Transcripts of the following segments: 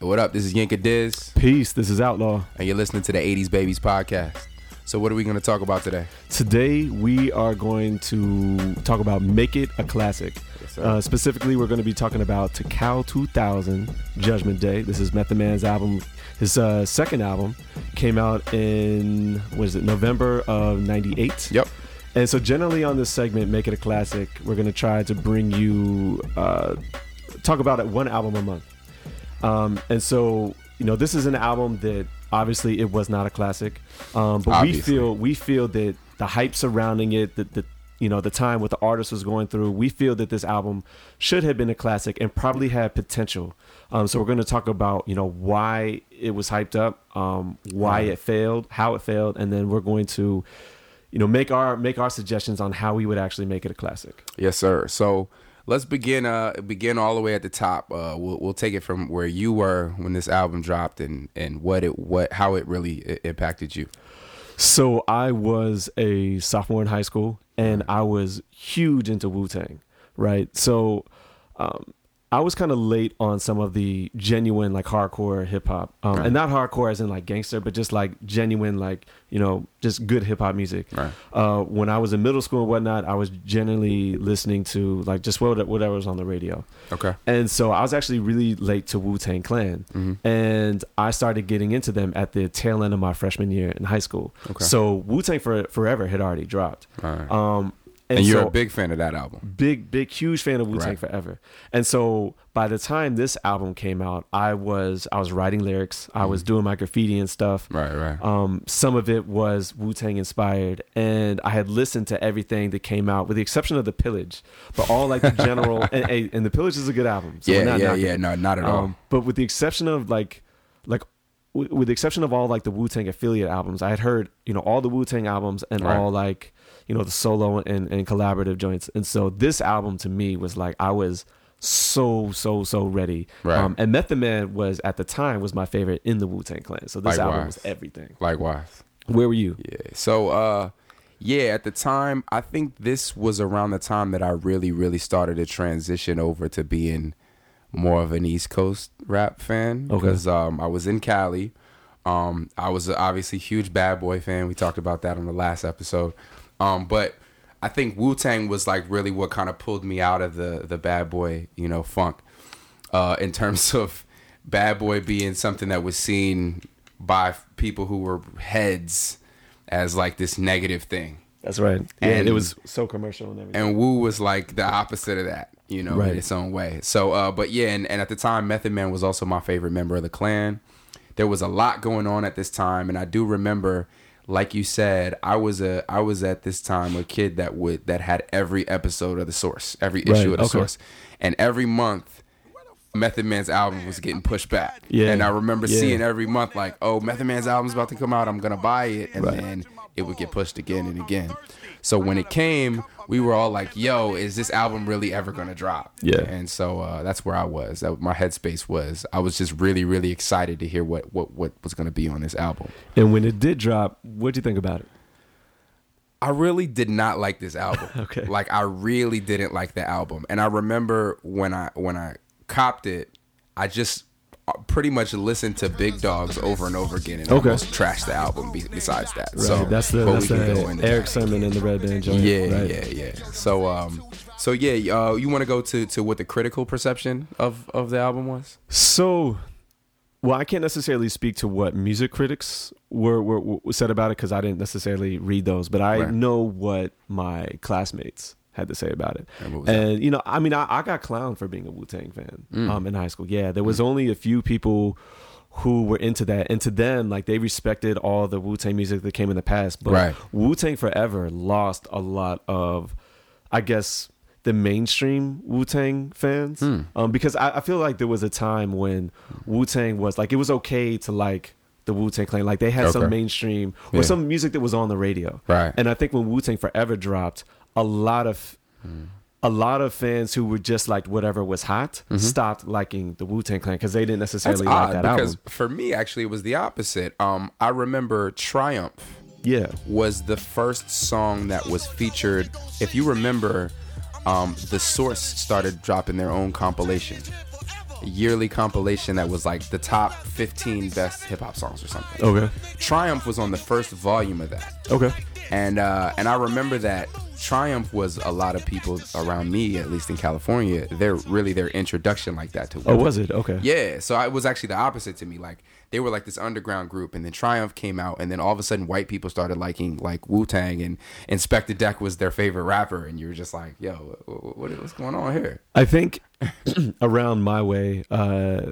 What up? This is Yinka Diz, Peace. This is Outlaw. and you're listening to the 80s Babies podcast. So, what are we going to talk about today? Today we are going to talk about Make It a Classic. Yes. Uh, specifically, we're going to be talking about Cal 2000 Judgment Day. This is Method Man's album. His uh, second album came out in, what is it, November of 98. Yep. And so, generally, on this segment, Make It a Classic, we're going to try to bring you, uh, talk about it one album a month. Um, and so, you know, this is an album that obviously it was not a classic, um, but Obviously. we feel we feel that the hype surrounding it, that the you know the time what the artist was going through, we feel that this album should have been a classic and probably had potential. Um, so we're going to talk about you know why it was hyped up, um, why it failed, how it failed, and then we're going to you know make our make our suggestions on how we would actually make it a classic. Yes, sir. So, let's begin uh begin all the way at the top. Uh we'll, we'll take it from where you were when this album dropped and and what it what how it really impacted you. So I was a sophomore in high school, and I was huge into Wu Tang, right? So um, I was kind of late on some of the genuine like hardcore hip hop, um, Right. and not hardcore as in like gangster, but just like genuine like you know just good hip hop music. Right. Uh, when I was in middle school and whatnot, I was generally listening to like just what- whatever was on the radio. Okay. And so I was actually really late to Wu Tang Clan. Mm-hmm. And I started getting into them at the tail end of my freshman year in high school. Okay. So Wu Tang for Forever had already dropped. Right. Um, and, and you're so, a big fan of that album. big, big, huge fan of Wu Tang Right. Forever. And so by the time this album came out, I was I was writing lyrics, I was doing my graffiti and stuff. Mm-hmm. Right, right. Um, some of it was Wu Tang inspired, and I had listened to everything that came out, with the exception of the Pillage, but all like the general. and, and, the Pillage is a good album. So yeah, not yeah, knocking yeah. No, not at all. Um, but with the exception of like, like, with the exception of all like the Wu Tang affiliate albums, I had heard you know all the Wu Tang albums and Right. all like you know the solo and, and collaborative joints, and so this album to me was like I was so so so ready. Right. Um, and Method Man was at the time was my favorite in the Wu Tang Clan. So this album was everything. Likewise. Where were you? Yeah. So uh yeah, at the time, I think this was around the time that I really, really started to transition over to being more of an East Coast rap fan. Okay. Because um I was in Cali. Um I was obviously a huge bad boy fan. We talked about that on the last episode. Um, but I think Wu Tang was like really what kind of pulled me out of the the bad boy, you know, funk. Uh, in terms of bad boy being something that was seen by people who were heads as like this negative thing. That's right. And- and it was so commercial and everything. And Wu was like the opposite of that, you know, in Right. its own way. So, uh, but yeah, and, and at the time, Method Man was also my favorite member of the clan. There was a lot going on at this time, and I do remember, like you said, I was a I was at this time a kid that would that had every episode of the Source, every Right, issue of the okay. Source, and every month. Method Man's album was getting pushed back. Yeah, And I remember yeah. seeing every month, like, oh, Method Man's album's about to come out. I'm going to buy it. And Right. then it would get pushed again and again. So when it came, we were all like, yo, is this album really ever going to drop? Yeah. And so uh, that's where I was. That my headspace was. I was just really, really excited to hear what, what, what was going to be on this album. And when it did drop, what'd you think about it? I really did not like this album. Okay. Like I really didn't like the album. And I remember when I when I copped it, I just pretty much listened to Big Dogs over and over again and Okay. almost trashed the album be- besides that. Right. So that's the that's the Erick. Sermon and the Redman joint. Yeah, right? yeah, yeah. So um so yeah, uh, you want to go to to what the critical perception of of the album was? So, well, I can't necessarily speak to what music critics were, were, were said about it because I didn't necessarily read those, but I Right. know what my classmates had to say about it. And what was that? And you know, I mean, I, I got clowned for being a Wu Tang fan Mm. um, in high school. Yeah, there was only a few people who were into that, and to them, like they respected all the Wu Tang music that came in the past. But Right. Wu Tang Forever lost a lot of, I guess, the mainstream Wu Tang fans. Hmm. Um, because I, I feel like there was a time when Wu Tang was like it was okay to like the Wu Tang Clan. Like they had Okay. some mainstream or Yeah. some music that was on the radio. Right. And I think when Wu Tang Forever dropped, a lot of a lot of fans who were just like whatever was hot stopped liking the Wu Tang Clan because they didn't That's necessarily like odd that because album. for me actually it was the opposite. Um I remember Triumph Yeah. was the first song that was featured. If you remember, um, the Source started dropping their own compilation, yearly compilation that was like the top 15 best hip hop songs or something. Okay. Triumph was on the first volume of that. Okay. And uh, and I remember that Triumph was a lot of people around me, at least in California, they're really their introduction like that to Oh, was it? Okay. yeah, so it was actually the opposite to me. Like they were like this underground group, and then Triumph came out, and then all of a sudden, white people started liking like Wu Tang, and Inspectah Deck was their favorite rapper, and you were just like, "Yo, what, what, what's going on here?" I think around my way, uh,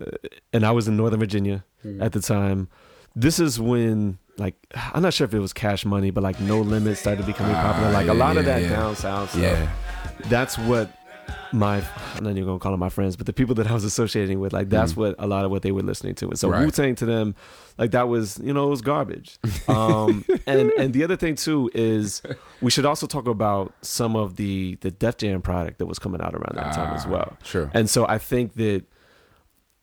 and I was in Northern Virginia Hmm. at the time. This is when, like, I'm not sure if it was Cash Money, but like No Limit started becoming popular. Like a Ah, yeah, lot of that yeah. down south stuff. Yeah. That's what my I'm not even gonna call them my friends, but the people that I was associating with, like that's what a lot of what they were listening to. And so. Right. Wu Tang to them, like that was you know it was garbage. Um, and and the other thing too is we should also talk about some of the the Def Jam product that was coming out around that time as Ah, well. sure. And so I think that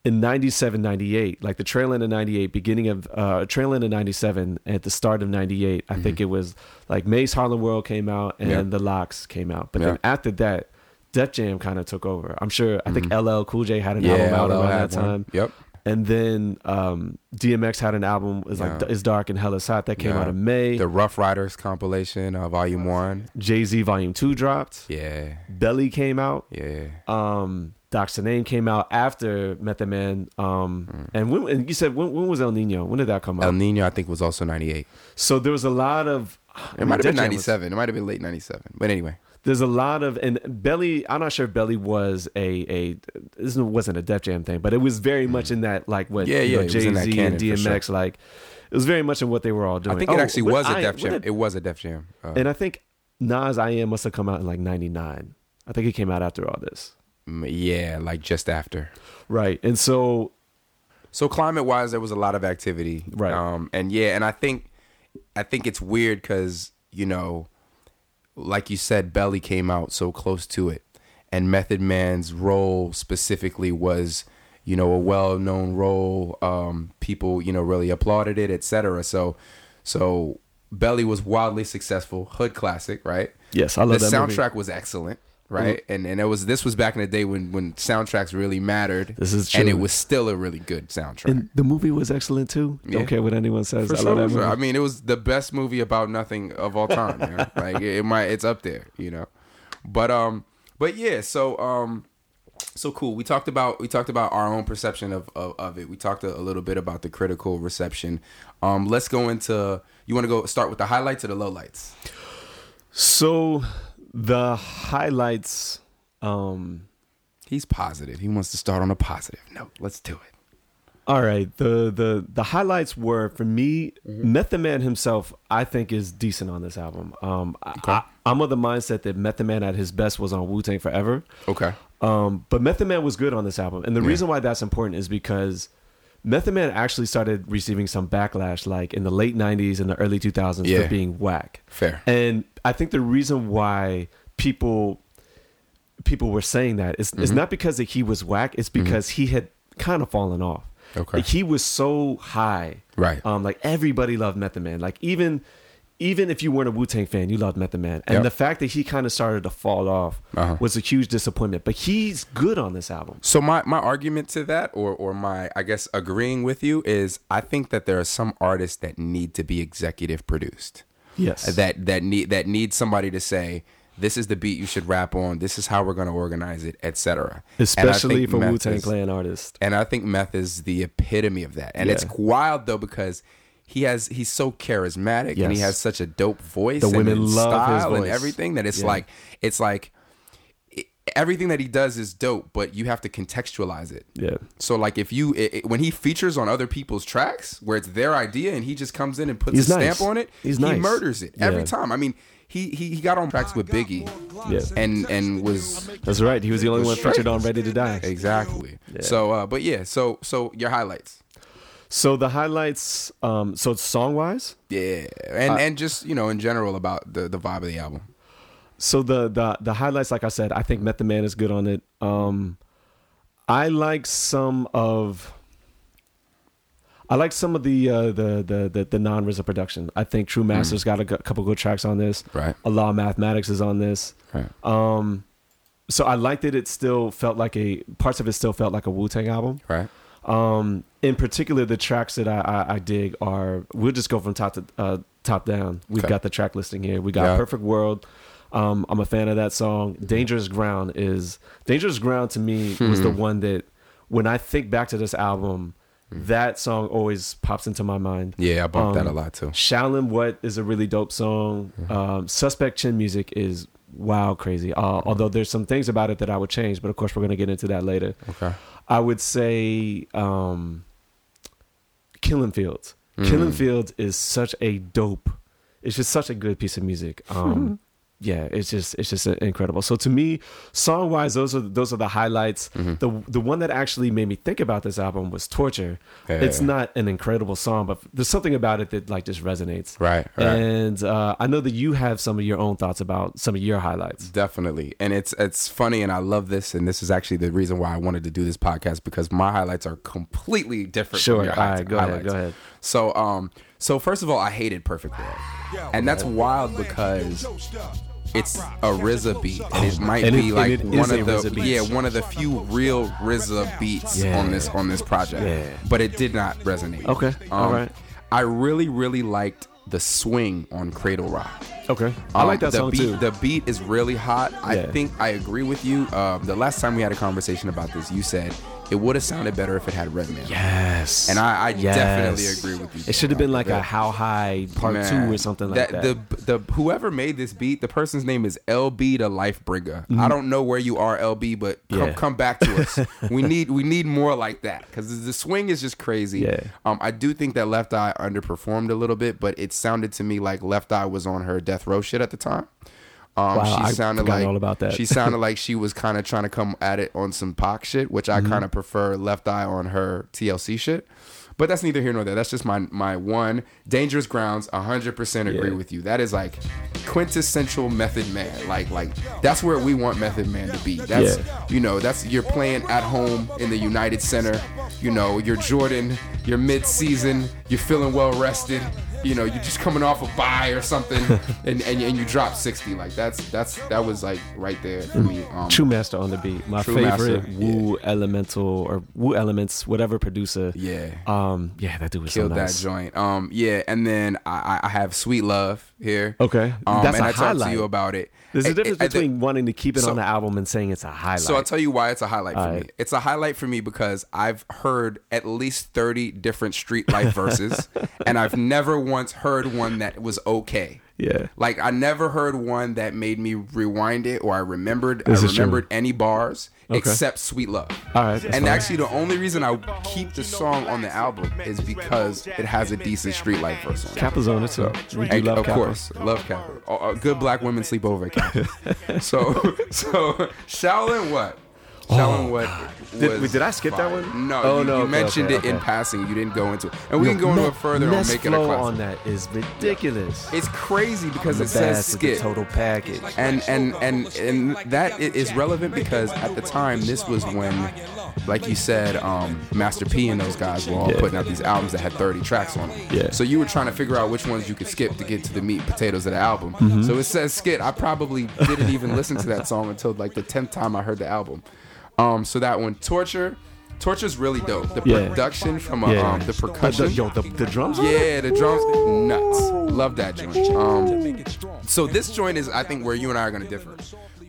in 97, 98, like the trail end of 98, beginning of uh, trail end of 97, at the start of 98, I think it was like Mase Harlem World came out and Mm-hmm. Yeah. the LOX came out. But Yeah. then after that, Def Jam kind of took over. I'm sure, I think LL Cool J had an Mm-hmm. Yeah, album out LL around that one. time. Yep. And then um, DMX had an album, It's like Yeah. It's Dark and Hell is Hot, that came Yeah. out in May. The Ruff Ryders compilation, uh, Volume One. Jay Z Volume 2 dropped. Yeah, Belly came out. yeah. um Dr. Name came out after Method Man. Um, and when and you said when, when was El Nino? When did that come out? El Nino, I think, was also '98. so there was a lot of. I It might have been was- '97. It might have been late '97. But anyway, There's a lot of and Belly. I'm not sure if Belly was a a this wasn't a Def Jam thing, but it was very much in that like what Mm. Yeah, yeah, it was in that Jay Z and DMX like. It was very much in what they were all doing. I think it Oh, actually was a I- Def Jam. did- It was a Def Jam. Uh, and I think Nas I Am must have come out in like '99. I think it came out after all this. Yeah, like just after. Right. And so So climate wise, there was a lot of activity, Right. Um, and yeah, and I think, I think it's weird because you know, like you said, Belly came out so close to it, and Method Man's role specifically was, you know, a well known role. Um, people, you know, really applauded it, etc. So, so Belly was wildly successful, hood classic, right? yes, I love the that movie. soundtrack was excellent right and and it was this was back in the day when when soundtracks really mattered This is true, and it was still a really good soundtrack And the movie was excellent too. Yeah. Don't care what anyone says. for I sure, love that sure. movie. I mean, it was the best movie about nothing of all time. you know? like it, it might, it's up there, you know. But um, but yeah, so um, so cool. We talked about we talked about our own perception of of, of it. We talked a, a little bit about the critical reception. Um, let's go into. You want to go start with the highlights or the lowlights? So the highlights. Um, He's positive. He wants to start on a positive note. Let's do it. all right. The the the highlights were for me. Mm-hmm. Method Man himself, I think, is decent on this album. Um, I, I, I'm of the mindset that Method Man at his best was on Wu Tang Forever. Okay. Um, but Method Man was good on this album, and the reason why that's important is because Method Man actually started receiving some backlash, like in the late '90s and the early 2000s, Yeah. for being whack. Fair. And I think the reason why people people were saying that is it's Mm-hmm. not because that he was whack, it's because he had kind of fallen off. Okay. Like he was so high. Right. Um, like everybody loved Method Man. Like even even if you weren't a Wu Tang fan, you loved Method Man. And Yep. the fact that he kind of started to fall off Uh-huh. was a huge disappointment. But he's good on this album. So my, my argument to that, or or my I guess agreeing with you, is I think that there are some artists that need to be executive produced. Yes. That that need that need somebody to say this is the beat you should rap on. This is how we're going to organize it, etc. Especially for Wu Tang Clan artists. And I think Meth is the epitome of that. And Yeah. it's wild though because he has he's so charismatic and he has such a dope voice The and women love his style and everything that it's Yeah. like it's like it- everything that he does is dope, but you have to contextualize it. Yeah. So like if you it, it- when he features on other people's tracks where it's their idea and he just comes in and puts He's a nice. stamp on it, He's he nice. murders it every Yeah. time. I mean, he, he he got on tracks with Biggie Yeah. and and was That's right. He was the only one featured on Ready to Die. exactly. So uh but yeah, so so your highlights. So the highlights, um, so it's song wise, Yeah. And Uh, and just, you know, in general about the the vibe of the album. so the the the highlights, like I said, I think Method Man is good on it. Um, I like some of. I like some of the uh, the the the, the non RZA production. I think True Masters got a g- couple good tracks on this. Right. Allah Mathematics is on this. Right. Um, so I liked it. It still felt like a parts of it still felt like a Wu Tang album. Right. Um, in particular, the tracks that I, I, I dig are we'll just go from top to uh, top down. We've Okay. got the track listing here. We got Yeah. Perfect World. Um, I'm a fan of that song. Dangerous Ground is Dangerous Ground to me was the one that when I think back to this album, that song always pops into my mind. Yeah, I bumped that a Um, lot too. Shaolin What is a really dope song. Um, Suspect Chin music is wow crazy. Uh, although there's some things about it that I would change, but of course we're gonna get into that later. Okay. I would say um, Killing Fields. Mm. Killing Fields is such a dope. It's just such a good piece of music. Um, yeah, it's just it's just incredible. So to me, song wise, those are those are the highlights. Mm-hmm. The the one that actually made me think about this album was Torture. Yeah. It's not an incredible song, but there's something about it that like just resonates. Right. Right. And uh, I know that you have some of your own thoughts about some of your highlights. Definitely. And it's it's funny and I love this and this is actually the reason why I wanted to do this podcast because my highlights are completely different Sure. from your All right, highlights. go ahead, go ahead. So um so first of all I hated Perfect World. And that's wild because it's a RZA beat, and it might And be like it is one of the yeah one of the few real RZA beats Yeah. on this on this project. Yeah. But it did not resonate. Okay, all right. I really really liked the swing on Cradle Rock. Okay, I Um, like that the song beat, too. The beat is really hot. I think I agree with you. Um, the last time we had a conversation about this, you said it would have sounded better if it had Redman. Yes. And I- I Yes. definitely agree with you. It should have been like a How High Part Man, Two or something like that. The the whoever made this beat, the person's name is LB the Life Bringer. I don't know where you are, LB, but come, Mm-hmm. Yeah. come back to us. we need we need more like that because the swing is just crazy. Yeah. Um, I do think that Left Eye underperformed a little bit, but it sounded to me like Left Eye was on her Death Row shit at the time. Um, Wow, she I sounded like all about that. she sounded like she was kind of trying to come at it on some Pac shit, which Mm-hmm. I kind of prefer Left Eye on her TLC shit. But that's neither here nor there. That's just my my one dangerous grounds. hundred percent agree Yeah. with you. That is like quintessential Method Man. Like like that's where we want Method Man to be. That's Yeah. you know that's you're playing at home in the United Center. You know you're Jordan. You're mid season. You're feeling well rested. You know you're just coming off a buy or something, and, and and you drop sixty. Like that's that's that was like right there for me. Um, True Master on the beat. My True favorite Master, Wu Elemental or Wu Elements, whatever producer. Yeah. Um. Yeah, that dude was killed so nice. that joint. Um, yeah, and then I, I have Sweet Love here. Okay. um, That's and a I talked to highlight. you about it. There's a difference between wanting to keep it so- on the album and saying it's a highlight. So I'll tell you why it's a highlight for me. It's a highlight for me because I've heard at least 30 different street life verses and I've never once heard one that was okay. Yeah. Like I never heard one that made me rewind it or I remembered This I is true. remembered any bars Okay. except Sweet Love. All right, And fine. actually the only reason I keep the song on the album is because it has a decent street life verse on it. Cappa's on it too. We do And love of Cappa. course, love Cappa. Oh, good black women sleep over Kappa. so, so Shaolin what? Shaolin what? Did- was did I skip that one? No, Oh, you, no, you okay, mentioned okay, it in passing. You didn't go into it, and we Yo, can go into it further on make it a flow classic. on that is ridiculous. It's crazy because it says is skit. total package. and and and and that i- relevant because at the time this was when like you said um, master p and those guys were all Yeah. putting out these albums that had 30 tracks on them Yeah. so you were trying to figure out which ones you could skip to get to the meat and potatoes of the album Mm-hmm. so it says skit i probably didn't even listen to that song until like the 10th time i heard the album um, so that one torture torture's really dope the Yeah. production from a, Yeah. um, the Uh, the- percussion yo, the, the drums. yeah, the drums nuts. Love that joint. Um, so this joint is, I think, where you and I are gonna differ.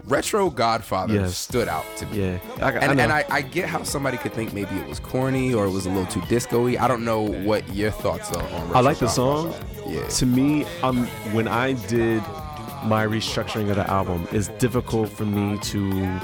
Retro Godfather Yes. stood out to me. Yeah. I, I And, know. and I, I get how somebody could think maybe it was corny or it was a little too disco-y. I don't know what your thoughts are on Retro I like the song. Yeah. To me, um, when I did my restructuring of the album, it's difficult for me to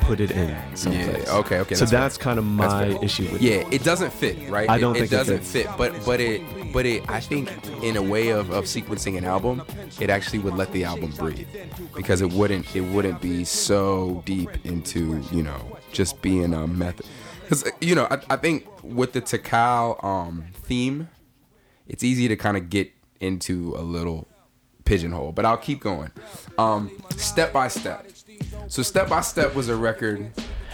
put it in someplace. Yeah, okay, okay, So that's that's kind of my issue with it. Yeah, it doesn't fit, right? I don't it, think it it doesn't fits. fit, but but it but it I think in a way of, of sequencing an album, it actually would let the album breathe because it wouldn't it wouldn't be so deep into you know just being a method. Because you know I, I think with the Tical um, theme, it's easy to kind of get into a little pigeonhole, but I'll keep going. Um, step by step. So step by step was a record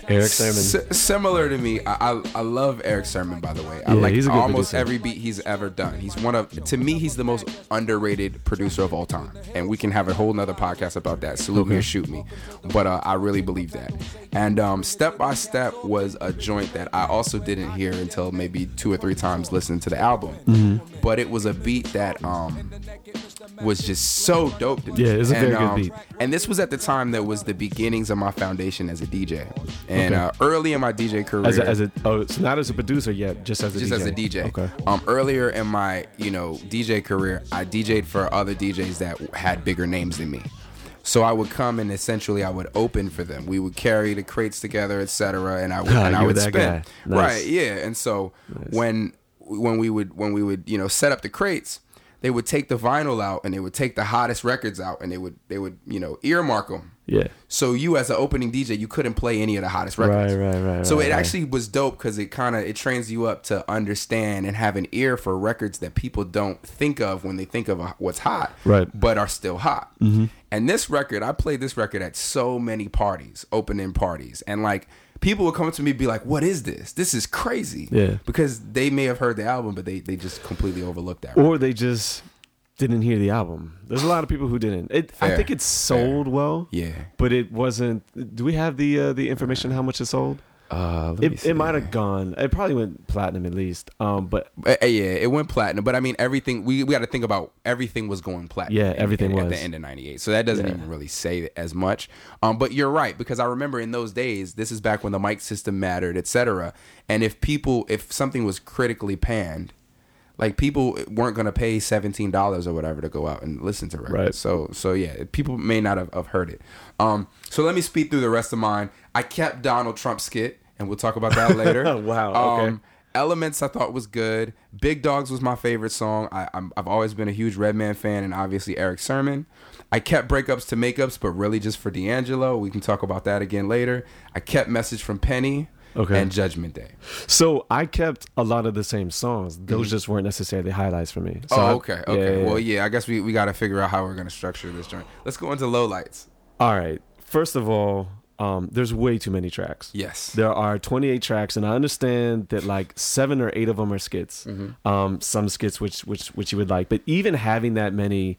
Erick Sermon. S- similar to me, I, I I love Erick Sermon. By the way, I Yeah, like he's almost producer. every beat he's ever done. He's one of to me, he's the most underrated producer of all time, and we can have a whole nother podcast about that. Salute me or shoot me, but uh, I really believe that. And um, Step by Step was a joint that I also didn't hear until maybe two or three times listening to the album, Mm-hmm. but it was a beat that um was just so dope to me. Yeah, it's a And, very good um, beat. And this was at the time that was the beginnings of my foundation as a DJ. And Okay. uh, early in my DJ career, As a, as a oh, so not as a producer yet, just as a just DJ. as a DJ. Okay. Um, earlier in my you know DJ career, I DJ'd for other DJs that had bigger names than me. So I would come and essentially I would open for them. We would carry the crates together, etc. And I would and I would spin. Nice. Right, yeah. And so when when we would when we would you know set up the crates, they would take the vinyl out and they would take the hottest records out and they would they would you know earmark them. Yeah. So you as an opening DJ, you couldn't play any of the hottest records. right, right. right. So right, it right. actually was dope because it kind of it trains you up to understand and have an ear for records that people don't think of when they think of uh, what's hot, Right. But are still hot. Mm-hmm. And this record, I played this record at so many parties, opening parties, and like people would come up to me and be like, "What is this? This is crazy." Yeah. because they may have heard the album, but they they just completely overlooked that. or they just didn't hear the album. There's a lot of people who didn't. It, I think it sold well, yeah. but it wasn't. Do we have the uh, the information how much it sold? Uh, let me It, see. it might have gone. It probably went platinum at least. Um, but Uh, uh, yeah, it went platinum, but I mean everything. We, we got to think about everything was going platinum. Yeah, in- everything in- at was. the end of '98. So that doesn't Yeah. even really say as much. Um, but you're right because I remember in those days, this is back when the mic system mattered, etc. And if people, if something was critically panned, like people weren't going to pay seventeen dollars or whatever to go out and listen to records. Right. So so yeah, people may not have, have heard it. Um, so let me speed through the rest of mine. I kept Donald Trump's skit, and we'll talk about that later. Wow, okay. Um, Elements I thought was good. Big Dogs was my favorite song. I, I'm, I've always been a huge Redman fan, and obviously Erick Sermon. I kept breakups to makeups, but really just for D'Angelo. We can talk about that again later. I kept Message from Penny Okay. and Judgment Day. so I kept a lot of the same songs. Those just weren't necessarily highlights for me. So Mm-hmm. oh, I- okay, yeah, okay. yeah, Well, yeah. I guess we, we got to figure out how we're gonna structure this joint. Let's go into lowlights. All right. First of all, um, there's way too many tracks. Yes. There are 28 tracks, and I understand that like seven or eight of them are skits. Mm-hmm. Um, some skits which which which you would like, but even having that many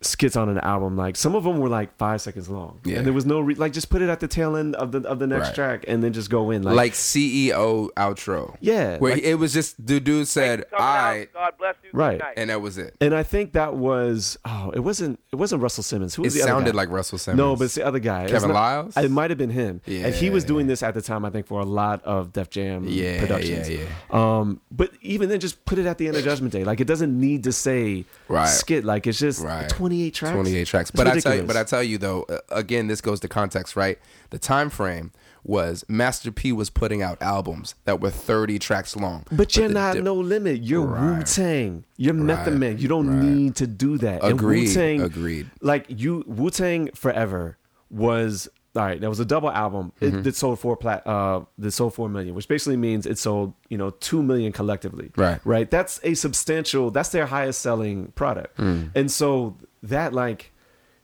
skits on an album, like some of them were like five seconds long, Yeah. and there was no re- like just put it at the tail end of the of the next Right. track, and then just go in like, Like CEO outro. yeah, Where like- it was just the dude said, Coming "All out, right," God bless you. Right. Good night. and that was it. and I think that was oh, it wasn't it wasn't Russell Simmons. Who It the sounded guy? like Russell Simmons. No, but it's the other guy. It's Kevin not- Liles? It might have been him. and he was Yeah. doing this at the time, I think, for a lot of Def Jam Yeah, productions. yeah, Um, but even then, just put it at the end of Judgment Day. Like it doesn't need to say Right. skit. Like it's just Right. 28 tracks. 28 tracks. It's But I tell you, but I tell you though, uh, again, this goes to context, right? The time frame was Master P was putting out albums that were 30 tracks long. But you're not dip- no limit. You're Right. Wu Tang. You're Method Man. You don't Right. need to do that. Agreed. And Wu Tang, Agreed. Like you, Wu Tang Forever was all right. That was a double album. Mm-hmm. It, it sold four plat. Uh, it sold four million, which basically means it sold you know two million collectively. Right. Right. That's a substantial. That's their highest selling product. Mm. And so that like.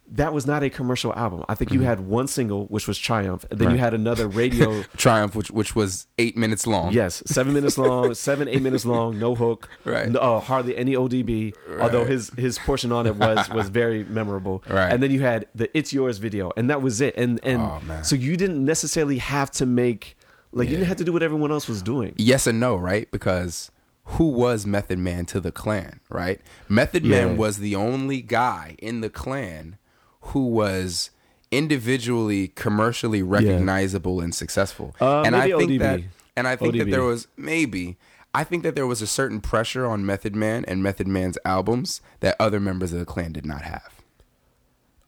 That was not a commercial album. I think you had one single, which was Triumph, and then you Mm-hmm. Had another radio Triumph, which which was eight minutes long. Yes, seven minutes long, seven eight minutes long, no hook, Right. No, uh, hardly any ODB. Although his his portion on it was was very memorable. Right. And then you had the "It's Yours" video, and that was it. And and Oh, so you didn't necessarily have to make like you didn't have to do what everyone else was doing. Yes and no, right? Because who was Method Man to the clan, right? Method Yeah. Man was the only guy in the clan who was individually commercially recognizable and successful. Uh, and I think ODB. that and I think that there was maybe I think that there was a certain pressure on Method Man and Method Man's albums that other members of the clan did not have.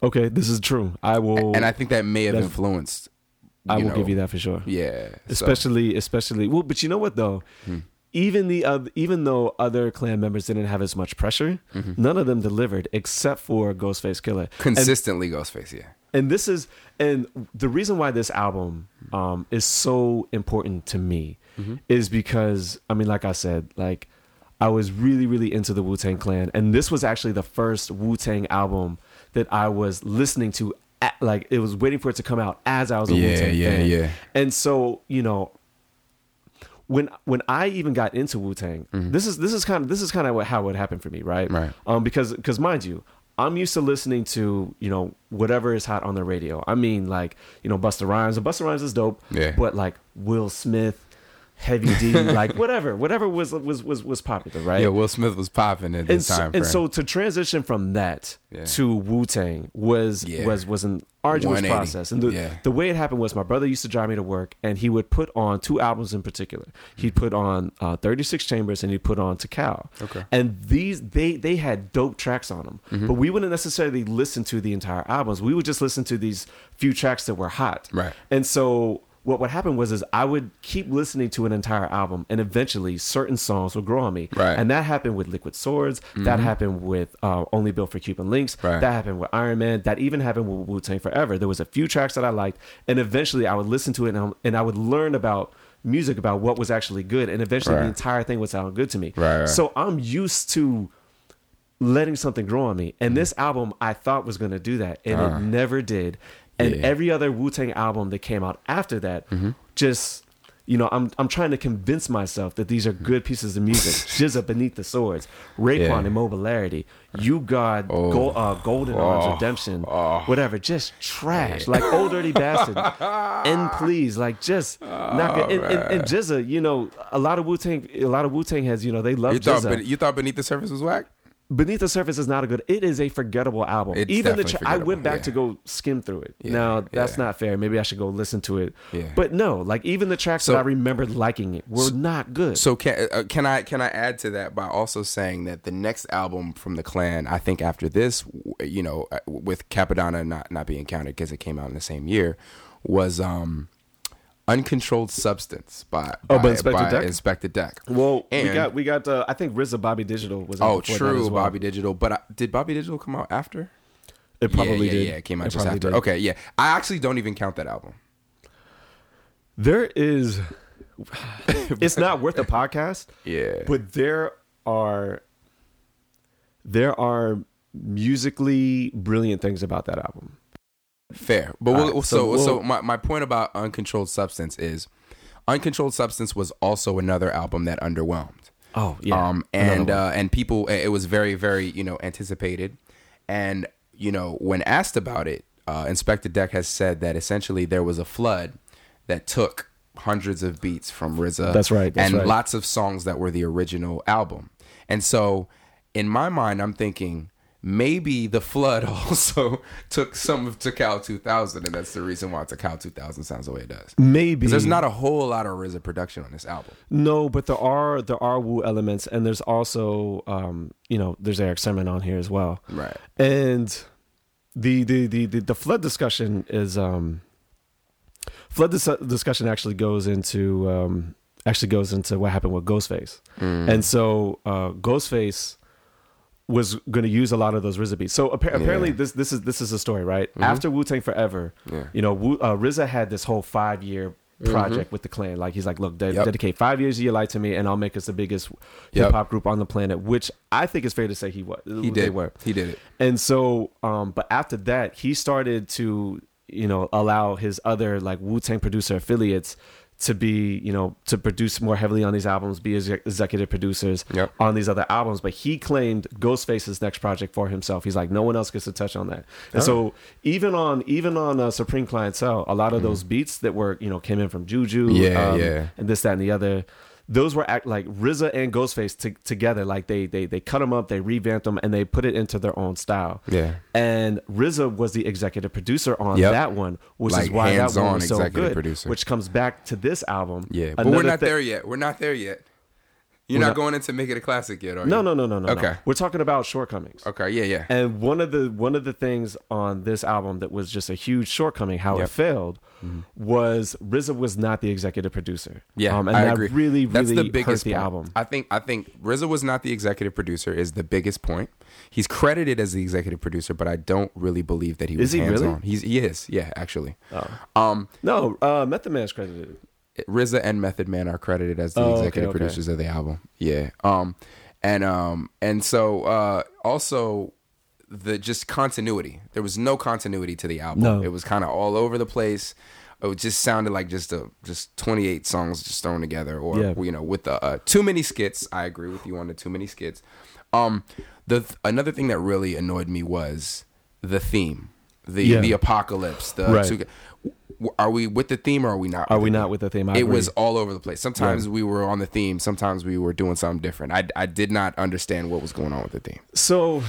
Okay, this is true. I will and I think that may have influenced I will know, give you that for sure. Yeah. so- especially especially well but you know what though Hmm. Even the oth- even though other clan members didn't have as much pressure Mm-hmm. none of them delivered except for ghostface Killah and, consistently Ghostface, yeah. and this is and the reason why this album um is so important to me Mm-hmm. is because i mean like i said like i was really really into the wu-tang clan and this was actually the first wu-tang album that i was listening to at, like it was waiting for it to come out as I was a Yeah, Wu Tang yeah, fan. yeah. And so you know, when when I even got into Wu Tang, this is this is kind of this is kind of what, how it happened for me, right? Mm-hmm. Right. Um, because because mind you, I'm used to listening to you know whatever is hot on the radio. I mean, like you know Busta Rhymes, and Busta Rhymes is dope. Yeah. But like Will Smith, Heavy D, like whatever, whatever was was was was popular, right? Yeah, Will Smith was popping at and this so, time. and so to transition from that Yeah. to Wu Tang was Yeah. was was an arduous process. And the, Yeah. the way it happened was my brother used to drive me to work, and he would put on two albums in particular. He'd put on uh, Thirty Six Chambers, and he'd put on Tical. Okay. And these they they had dope tracks on them, Mm-hmm. but we wouldn't necessarily listen to the entire albums. We would just listen to these few tracks that were hot. Right. And so what would happen was is I would keep listening to an entire album, and eventually certain songs would grow on me. Right. Mm-hmm. And that happened with Liquid Swords. That happened with uh, Only Built for Cuban Links. Right. That happened with Iron Man. That even happened with Wu Tang Forever. There was a few tracks that I liked, and eventually I would listen to it and, I- and I would learn about music about what was actually good, and eventually Right. the entire thing would sound good to me. Right, right. So I'm used to letting something grow on me, and this album I thought was going to do that, and Ah. it never did. And Yeah. every other Wu Tang album that came out after that Mm-hmm. just you know, I'm I'm trying to convince myself that these are good pieces of music. GZA Beneath the Swords, Raekwon Yeah. Immobilarity, U-God, Oh. Go, uh, Golden Arms Oh. Redemption, Oh. whatever, just trash. Like Old Dirty Bastard, and please, like just not good. And, and, and GZA, you know, a lot of Wu Tang, a lot of Wu Tang has, you know, they love you Jizza. You thought Beneath the Surface was whack? Beneath the Surface is not a good. It is a forgettable album. It's Even the tra- I went back yeah. to go skim through it. Yeah, now that's yeah. not fair. Maybe I should go listen to it. Yeah. But no, like even the tracks So- that I remembered liking it were not good. So can uh, can I can I add to that by also saying that the next album from the Clan, I think after this, you know, uh, with Cappadonna not not being counted because it came out in the same year, was um, Uncontrolled Substance by Oh, by, by Inspector by Deck? Inspectah Deck. well, we got we got. Uh, I think RZA Bobby Digital was. Oh, true, as well. Bobby Digital. But I, did Bobby Digital come out after? It probably yeah, did. Yeah, yeah, it came out It just after. did. Okay, yeah. I actually don't even count that album. There is. it's not worth a podcast. Yeah. But there are there are musically brilliant things about that album. Fair, but we'll, right, so so so, we'll- my, my point about uncontrolled substance is, uncontrolled substance was also another album that underwhelmed. Oh yeah. Um, and uh, and people, it was very very you know anticipated, and you know when asked about it, uh, Inspectah Deck has said that essentially there was a flood that took hundreds of beats from RZA. That's right, that's and right. lots of songs that were the original album. And so, in my mind, I'm thinking maybe the flood also took some of Tical 2000, and that's the reason why Tical 2000 sounds the way it does. Maybe there's not a whole lot of RZA production on this album. No, but there are there are Wu elements, and there's also um, you know there's Erick Sermon on here as well, Right. and the the the the, the flood discussion is um, flood dis- discussion actually goes into um, actually goes into what happened with Ghostface, Mm. and so uh, Ghostface was going to use a lot of those RZA beats. So appa- apparently Yeah. this this is this is a story, right? After Wu Tang Forever, Yeah. you know, Wu, uh, RZA had this whole five year project with the clan. Like he's like, look, de- Yep. dedicate five years of your life to me, and I'll make us the biggest Yep. hip hop group on the planet. Which I think is fair to say he was. He did. were. He did it. And so, um, but after that, he started to, you know, allow his other like Wu Tang producer affiliates to be, you know, to produce more heavily on these albums, be exec- executive producers Yep. on these other albums. But he claimed Ghostface's next project for himself. He's like, no one else gets to touch on that. And so even on even on uh, Supreme Clientele, a lot of those beats that were, you know, came in from Juju, Mm-hmm. Yeah, um, yeah. and this, that, and the other. Those were act like RZA and Ghostface t- together. Like they they they cut them up, they revamped them, and they put it into their own style. Yeah. And RZA was the executive producer on Yep. that one, which is why that one was so good. producer. Which comes back to this album. Yeah. But we're not thi- there yet. We're not there yet. You're not, not- going into make it a classic yet, are you? No, no, no, no, no. Okay. We're talking about shortcomings. Okay. Yeah. Yeah. And one of the one of the things on this album that was just a huge shortcoming, how Yep. Mm-hmm. it failed, was RZA was not the executive producer. Yeah, um, and I that agree. really, really That's the hurt biggest the album. I think I think RZA was not the executive producer is the biggest point. He's credited as the executive producer, but I don't really believe that he was Is he hands really? on. He's he is, yeah, actually. Oh. Um, No, uh, Method Man's credited. RZA and Method Man are credited as the Oh, executive okay. producers of the album. Yeah. Um, and um, and so uh, also the just continuity. There was no continuity to the album. No. It was kind of all over the place. It just sounded like just a just 28 songs just thrown together, or Yeah. you know, with the uh, too many skits. I agree with you on the too many skits. Um, the another thing that really annoyed me was the theme, the Yeah. the apocalypse. The Right. two- are we with the theme or are we not? Are we not with the theme? It was all over the place. Sometimes we were on the theme. Sometimes we were doing something different. I I did not understand what was going on with the theme. So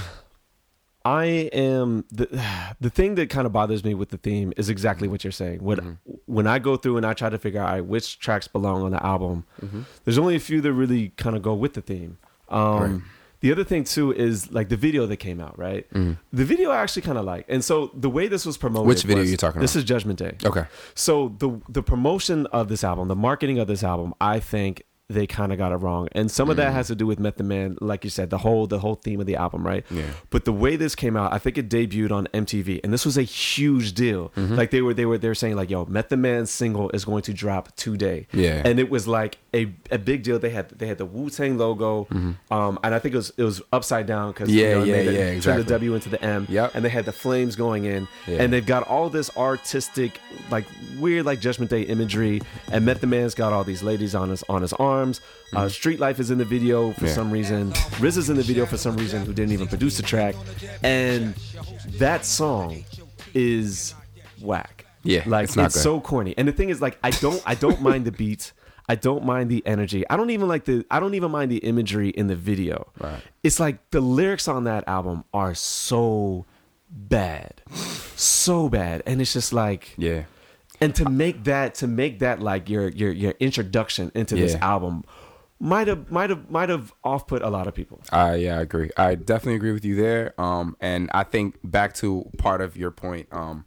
I am the the thing that kind of bothers me with the theme is exactly what you're saying. When Mm-hmm. when I go through and I try to figure out right, which tracks belong on the album, Mm-hmm. there's only a few that really kind of go with the theme. Um. The other thing too is like the video that came out, right? Mm. The video I actually kind of like, and so the way this was promoted. Which video was- you talking about? This is Judgment Day. Okay. So the the promotion of this album, the marketing of this album, I think they kind of got it wrong, and some of that has to do with Method Man, like you said, the whole the whole theme of the album, right? Yeah. But the way this came out, I think it debuted on MTV, and this was a huge deal. Mm-hmm. Like they were they were they were saying like, "Yo, Method Man's single is going to drop today." Yeah. and it was like a, a big deal. They had they had the Wu Tang logo, um, and I think it was it was upside down because Mm-hmm. Yeah, you know, yeah, yeah, turned exactly. the W into the M. Yep. and they had the flames going in, Yeah. and they've got all this artistic, like weird, like Judgment Day imagery. And Method Man's got all these ladies on his on his arms. Uh, Street Life is in the video for Mm-hmm. Yeah. some reason. Riz is in the video for some reason, who didn't even produce the track. And that song is whack. Yeah, like it's not good. so corny. And the thing is, like, I don't I don't mind the beats. I don't mind the energy. I don't even like the I don't even mind the imagery in the video. Right. It's like the lyrics on that album are so bad. So bad. And it's just like Yeah. And to make that to make that like your your your introduction into this Yeah. album might have might have might have off put a lot of people. I yeah, I agree. I definitely agree with you there. Um, and I think back to part of your point. Um,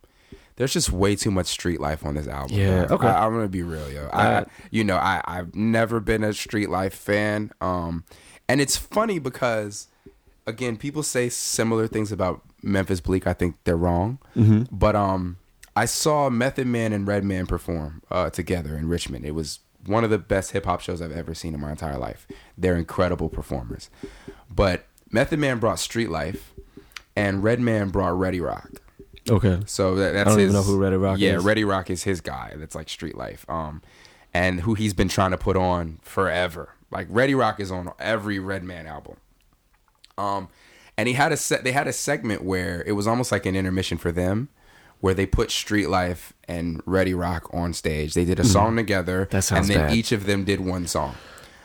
there's just way too much street life on this album. Yeah, okay. I, am gonna be real, yo. I, you know, I I've never been a street life fan. Um, and it's funny because, again, people say similar things about Memphis Bleek. I think they're wrong. Mm-hmm. But um, I saw Method Man and Redman perform uh, together in Richmond. It was one of the best hip hop shows I've ever seen in my entire life. They're incredible performers. But Method Man brought Street Life, and Redman brought Ready Roc. Okay. So that, that's I don't his, even know who Ready Roc yeah, is. Ready Roc is his guy. That's like Street Life. Um, and who he's been trying to put on forever. Like Ready Roc is on every Redman album. Um, and he had a set. They had a segment where it was almost like an intermission for them, where they put Street Life and Ready Roc on stage. They did a song together, Mm-hmm. That sounds and then bad. each of them did one song.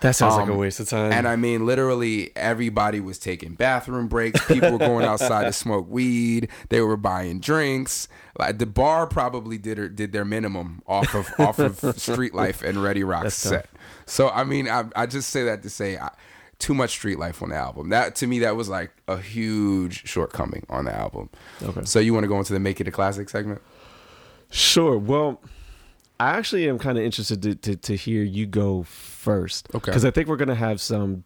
That sounds like Um, a waste of time. And I mean, literally, everybody was taking bathroom breaks. People were going outside to smoke weed. They were buying drinks. Like the bar probably did did their minimum off of off of Street Life and Ready Roc set. So I mean, I, I just say that to say I, too much Street Life on the album. That to me, that was like a huge shortcoming on the album. Okay. So you want to go into the Make It a Classic segment? Sure. Well, I actually am kind of interested to, to, to hear you go first. Okay. Because I think we're gonna have some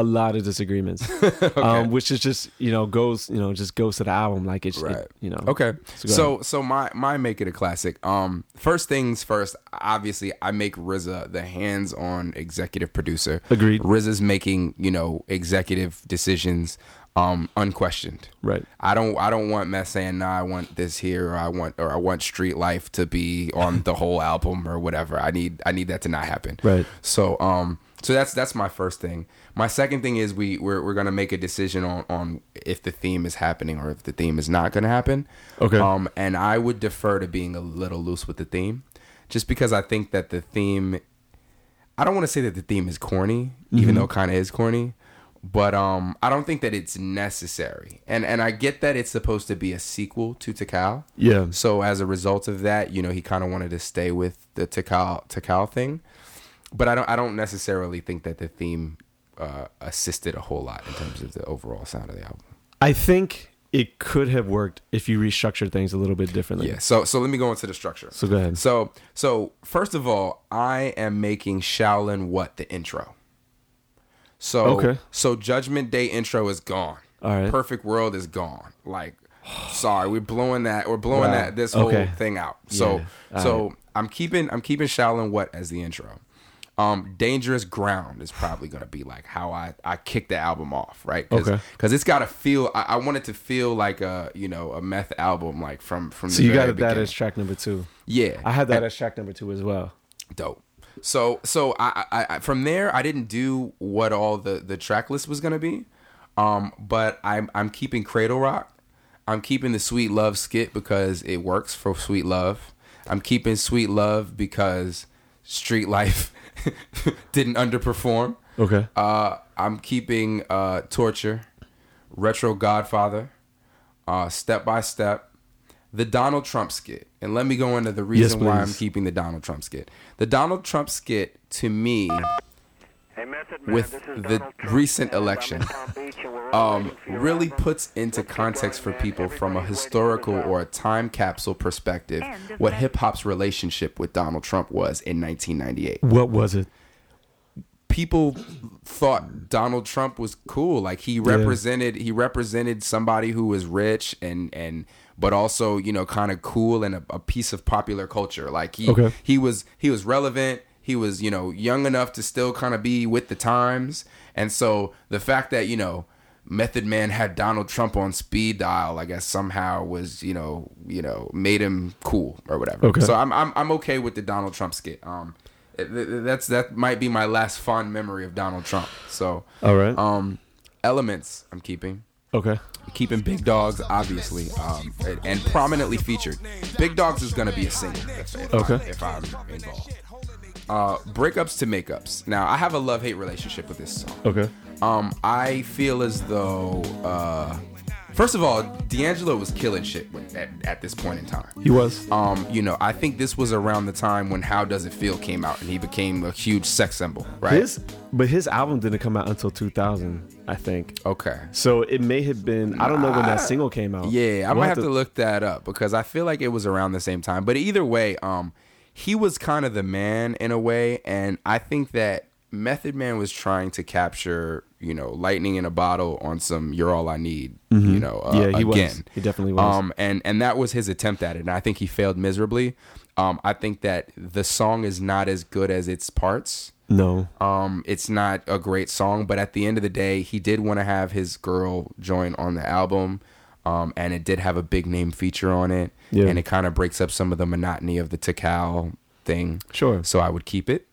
a lot of disagreements. um, which is just you know goes you know just goes to the album like it's Right. it, you know Okay. So So so my my make it a classic. Um first things first, obviously I make RZA the hands-on executive producer. Agreed. RZA's making, you know, executive decisions um unquestioned. Right. I don't I don't want Meth saying, nah, I want this here or I want or I want Street Life to be on the whole album or whatever. I need I need that to not happen. Right. So um so that's that's my first thing. My second thing is we we're, we're gonna make a decision on on if the theme is happening or if the theme is not gonna happen. Okay. Um and I would defer to being a little loose with the theme, just because I think that the theme. I don't want to say that the theme is corny, even though it kind of is corny, but um I don't think that it's necessary. And and I get that it's supposed to be a sequel to Tical. Yeah. So as a result of that, you know, he kind of wanted to stay with the Tical Tical thing, but I don't I don't necessarily think that the theme uh, assisted a whole lot in terms of the overall sound of the album. I think it could have worked if you restructured things a little bit differently. Yeah. So so let me go into the structure. So go ahead. So so first of all, I am making Shaolin what the intro. So Okay. so Judgment Day intro is gone. All right. Perfect World is gone. Like sorry, we're blowing that we're blowing Wow. that this whole thing out. So Yeah. So I'm keeping I'm keeping Shaolin what as the intro. Um, Dangerous Ground is probably gonna be like how I I kick the album off, right? Cause, Okay. Because it's gotta feel. I, I want it to feel like a you know a meth album, like from from. So the you got that as track number two. yeah. I had that as track number two as well. dope. So so I, I, I from there I didn't do what all the the track list was gonna be, um, but I'm I'm keeping Cradle Rock. I'm keeping the Sweet Love skit because it works for Sweet Love. I'm keeping Sweet Love because Street Life didn't underperform. Okay. Uh, I'm keeping uh, Torture, Retro Godfather, uh, Step by Step, the Donald Trump skit. And let me go into the reason why I'm keeping the Donald Trump skit. The Donald Trump skit, to me, Hey, Method Man, with the recent and I'm in election, Palm Beach, and we're all um, waiting for your really puts into context for people from a historical or a time capsule perspective what hip hop's relationship with Donald Trump was in 1998. What was it? people thought Donald Trump was cool. Like he represented he represented somebody who was rich and and but also you know kind of cool and a, a piece of popular culture. Like he Okay. he was he was relevant. He was you know young enough to still kind of be with the times. And so the fact that you know. Method Man had Donald Trump on speed dial. I guess somehow was you know you know made him cool or whatever. Okay. So I'm I'm I'm okay with the Donald Trump skit. Um, th- th- that's that might be my last fond memory of Donald Trump. So, All right. um, elements I'm keeping. okay. Keeping Big Dogs obviously, um, and, and prominently featured. Big Dogs is gonna be a singer If, if Okay. I, if I'm involved. Uh, breakups to makeups. Now I have a love hate relationship with this song. Okay. Um, I feel as though, uh, first of all, D'Angelo was killing shit at, at this point in time. He was. Um, you know, I think this was around the time when "How Does It Feel" came out, and he became a huge sex symbol, right? His, but his album didn't come out until 2000, I think. okay. So it may have been. I don't know when that single came out. Yeah, I We'll might have to, look that up because I feel like it was around the same time. But either way, um, he was kind of the man in a way, and I think that Method Man was trying to capture, you know, lightning in a bottle on some "You're All I Need," you know, uh, Mm-hmm. Yeah, he was. He definitely was. Um, and and that was his attempt at it, and I think he failed miserably. Um, I think that the song is not as good as its parts. No. Um, it's not a great song, but at the end of the day, he did want to have his girl join on the album. Um, and it did have a big name feature on it. Yeah. And it kind of breaks up some of the monotony of the Tical thing. Sure. So I would keep it.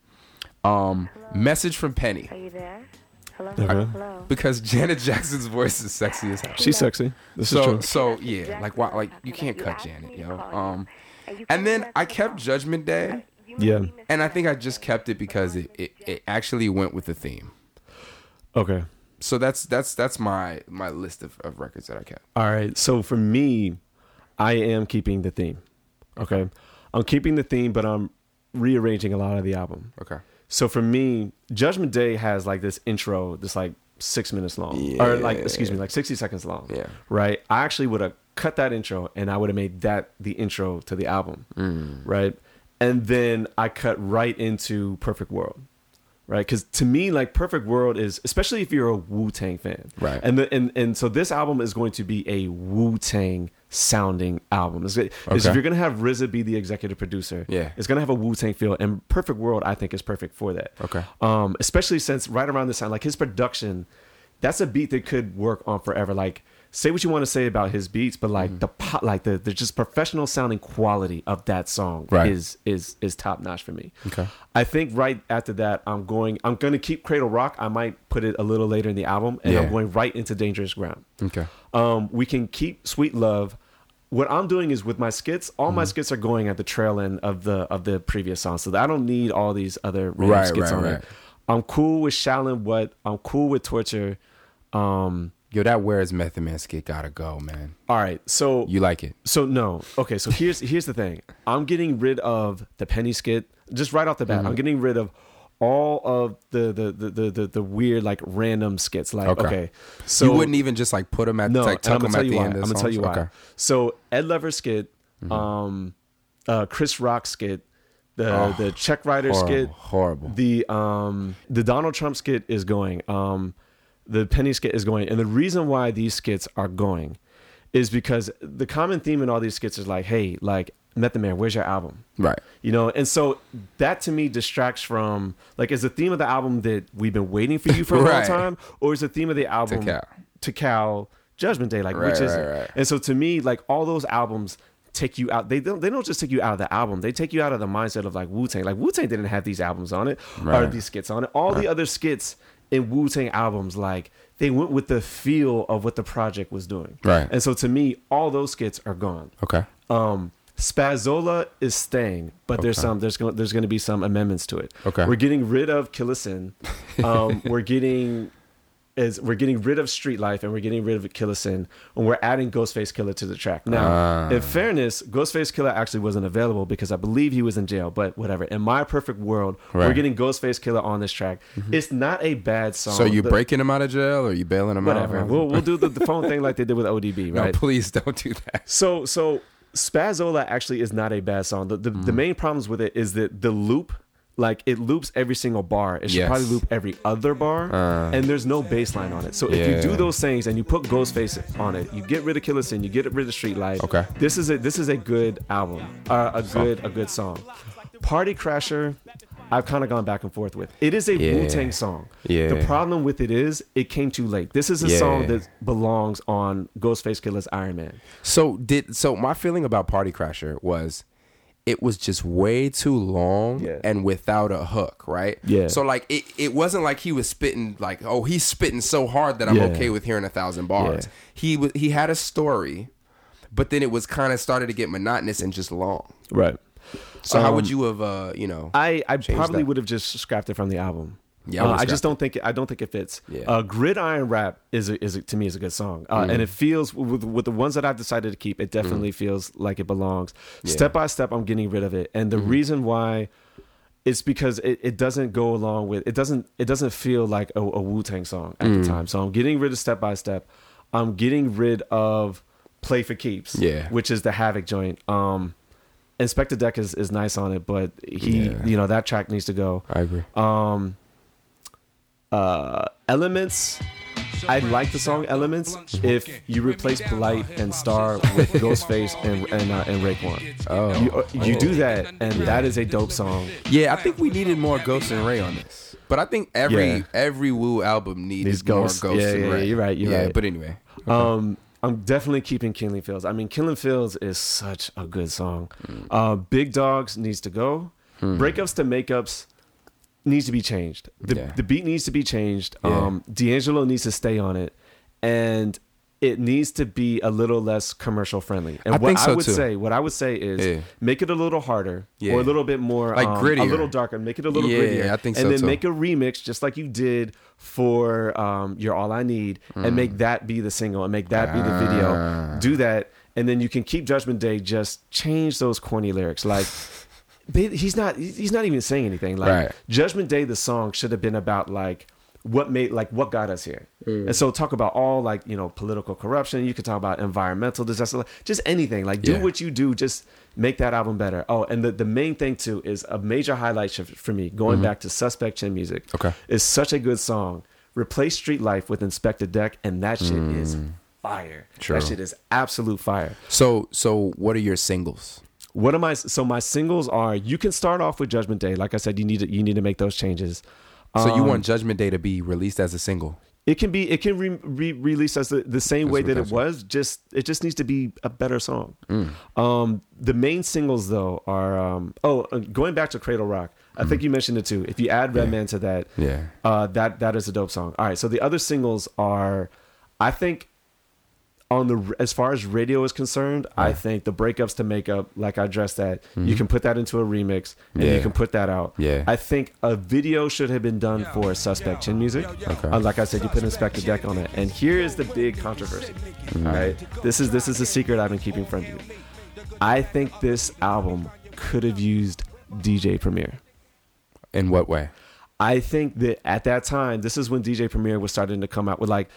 Um, message from Penny. Are you there? Hello? Okay. Hello? Because Janet Jackson's voice is sexy as hell. She's sexy. This is So true. so yeah, like why like you can't cut Janet, yo. Um and then I kept Judgment Day. Yeah. And I think I just kept it because it, it, it actually went with the theme. Okay. So that's that's that's my my list of, of records that I kept. All right. So for me, I am keeping the theme. Okay. I'm keeping the theme, but I'm rearranging a lot of the album. Okay. So for me, Judgment Day has like this intro that's like six minutes long, or like excuse me, like sixty seconds long. Yeah. Right. I actually would have cut that intro, and I would have made that the intro to the album. Mm. Right. And then I cut right into Perfect World. Right, because to me, like Perfect World is, especially if you're a Wu Tang fan, Right. And the and and so this album is going to be a Wu Tang sounding album. It's, it's- If you're gonna have RZA be the executive producer, Yeah. it's gonna have a Wu Tang feel, and Perfect World I think is perfect for that. Okay. Um, especially since right around this time, like his production, that's a beat that could work on forever. Like, say what you want to say about his beats, but like the pop, like the the just professional sounding quality of that song Right. is is is top notch for me. Okay. I think right after that, I'm going. I'm going to keep Cradle Rock. I might put it a little later in the album, and Yeah. I'm going right into Dangerous Ground. Okay. Um, we can keep Sweet Love. What I'm doing is with my skits, all Mm-hmm. my skits are going at the trail end of the of the previous song, so I don't need all these other Right, skits right, on right. it. I'm cool with Shaolin What. I'm cool with Torture. Um, Yo, that Where's Method Man skit gotta go, man. all right, so You like it? so no, okay. So here's here's the thing. I'm getting rid of the penny skit just right off the bat. I'm getting rid of all of the the the the the, the weird like random skits. Like Okay. okay, so you wouldn't even just like put them at no, like and tuck I'm gonna tell at you the why. end. I'm of gonna tell you why. Okay. So Ed Lover skit, Mm-hmm. um, uh, Chris Rock skit, the Oh, the Check Rider Horrible. skit, horrible. the um the Donald Trump skit is going. Um, the Penny skit is going, and the reason why these skits are going is because the common theme in all these skits is like, hey, like Method Man, where's your album? Right. You know, and so that to me distracts from like is the theme of the album that we've been waiting for you for a long time, or is the theme of the album Tical. to Cal Judgment Day? Like Right, which is right, right. And so to me, like all those albums take you out. They don't they don't just take you out of the album. They take you out of the mindset of like Wu Tang. Like Wu Tang didn't have these albums on it or these skits on it. All the other skits in Wu Tang albums, like they went with the feel of what the project was doing. Right. And so to me, all those skits are gone. Okay. Um, Spazzola is staying, but there's some there's going there's going to be some amendments to it. Okay. we're getting rid of Killah Sin. Um, we're getting is we're getting rid of Street Life and we're getting rid of Killah Sin, and we're adding Ghostface Killah to the track. Now, Ah. in fairness, Ghostface Killah actually wasn't available because I believe he was in jail. But whatever. In my perfect world, we're Mm-hmm. getting Ghostface Killah on this track. It's not a bad song. So you The- breaking him out of jail or you bailing him whatever. out? We'll we'll do the, the phone thing like they did with ODB, no, please don't do that. So so Spazzola actually is not a bad song. The the, Mm. the main problems with it is that the loop, like it loops every single bar. It should Yes. probably loop every other bar, Uh. and there's no bass line on it. So if you do those things and you put Ghostface on it, you get rid of Killah Sin, you get rid of Street Life. Okay. This is a this is a good album, uh, a good a good song. Party Crasher. I've kind of gone back and forth with. It is a Yeah. Wu Tang song. Yeah. The problem with it is it came too late. This is a Yeah. song that belongs on Ghostface Killah's Iron Man. So did so my feeling about Party Crasher was it was just way too long Yeah. and without a hook, right? Yeah. So like it, it wasn't like he was spitting like, oh, he's spitting so hard that I'm Yeah. okay with hearing a thousand bars. Yeah. He was he had a story, but then it was kind of started to get monotonous and just long. Right. So how would Um, you have uh, you know I, I probably that. would have just scrapped it from the album. Yeah, I Uh, I just don't think it, I don't think it fits. Yeah. Uh, Gridiron Rap is a, is a, to me is a good song, uh, Mm. and it feels with, with the ones that I've decided to keep, it definitely feels like it belongs. Yeah. Step by step, I'm getting rid of it, and the reason why is because it, it doesn't go along with it doesn't it doesn't feel like a, a Wu Tang song at Mm. the time. So I'm getting rid of Step by Step. I'm getting rid of Play for Keeps, Yeah. which is the Havoc joint. Um, Inspectah Deck is, is nice on it, but he, Yeah. you know, that track needs to go. I agree. Um, uh, Elements. I like the song Elements if you replace Polite and Star with Ghostface and and, uh, and Raekwon. Oh. You, uh, you do that, and that is a dope song. Yeah, I think we needed more Ghost and Ray on this. But I think every Yeah. every Wu album Needs more Ghost. Ghost Yeah, and yeah, Ray. you're right, you're yeah, right. But anyway, Um, I'm definitely keeping Killing Fields. I mean, Killing Fields is such a good song. Uh, Big Dogs needs to go. Breakups to makeups needs to be changed. The, Yeah. the beat needs to be changed. Yeah. Um, D'Angelo needs to stay on it, and it needs to be a little less commercial friendly. And I what think so I would too. say, what I would say is, Yeah. make it a little harder Yeah. or a little bit more Like um, grittier. a little darker. Make it a little Yeah, grittier. I think and so then too. make a remix just like you did for um, "You're All I Need" and make that be the single and make that be the Hmm. Ah. video. Do that, and then you can keep Judgment Day. Just change those corny lyrics. Like they, he's not he's not even saying anything. Like Right. Judgment Day, the song should have been about like what made like what got us here. Hmm. And so talk about all like you know political corruption. You could talk about environmental disaster, like, just anything. Like do Yeah. what you do. Just make that album better. Oh, and the the main thing too is a major highlight sh- for me going back to Suspect Chin Music. Mm-hmm. Okay. is such a good song. Replace Street Life with Inspectah Deck, and that shit is fire. Mm. True. That shit is absolute fire. so so what are your singles? What am I? So my singles are. You can start off with Judgment Day. Like I said, you need to you need to make those changes. So you Um, want Judgment Day to be released as a single? It can be. It can re, re, release as the, the same That's way that it was. Just it just needs to be a better song. Mm. Um, the main singles though are. Um, oh, uh, going back to Cradle Rock. I think you mentioned it too. If you add Redman to that, Mm. Yeah. uh, that that is a dope song. All right. So the other singles are, I think, on the as far as radio is concerned, I think the breakups to make up, like I addressed that, you can put that into a remix and Mm-hmm. Yeah. you can put that out. Yeah. I think a video should have been done for Suspect Chin Music. Okay. Uh, like I said, you put Inspectah Deck on it, and here is the big controversy. Mm-hmm. All right, this is this is a secret I've been keeping from you. I think this album could have used DJ Premier. In what way? I think that at that time, this is when DJ Premier was starting to come out with like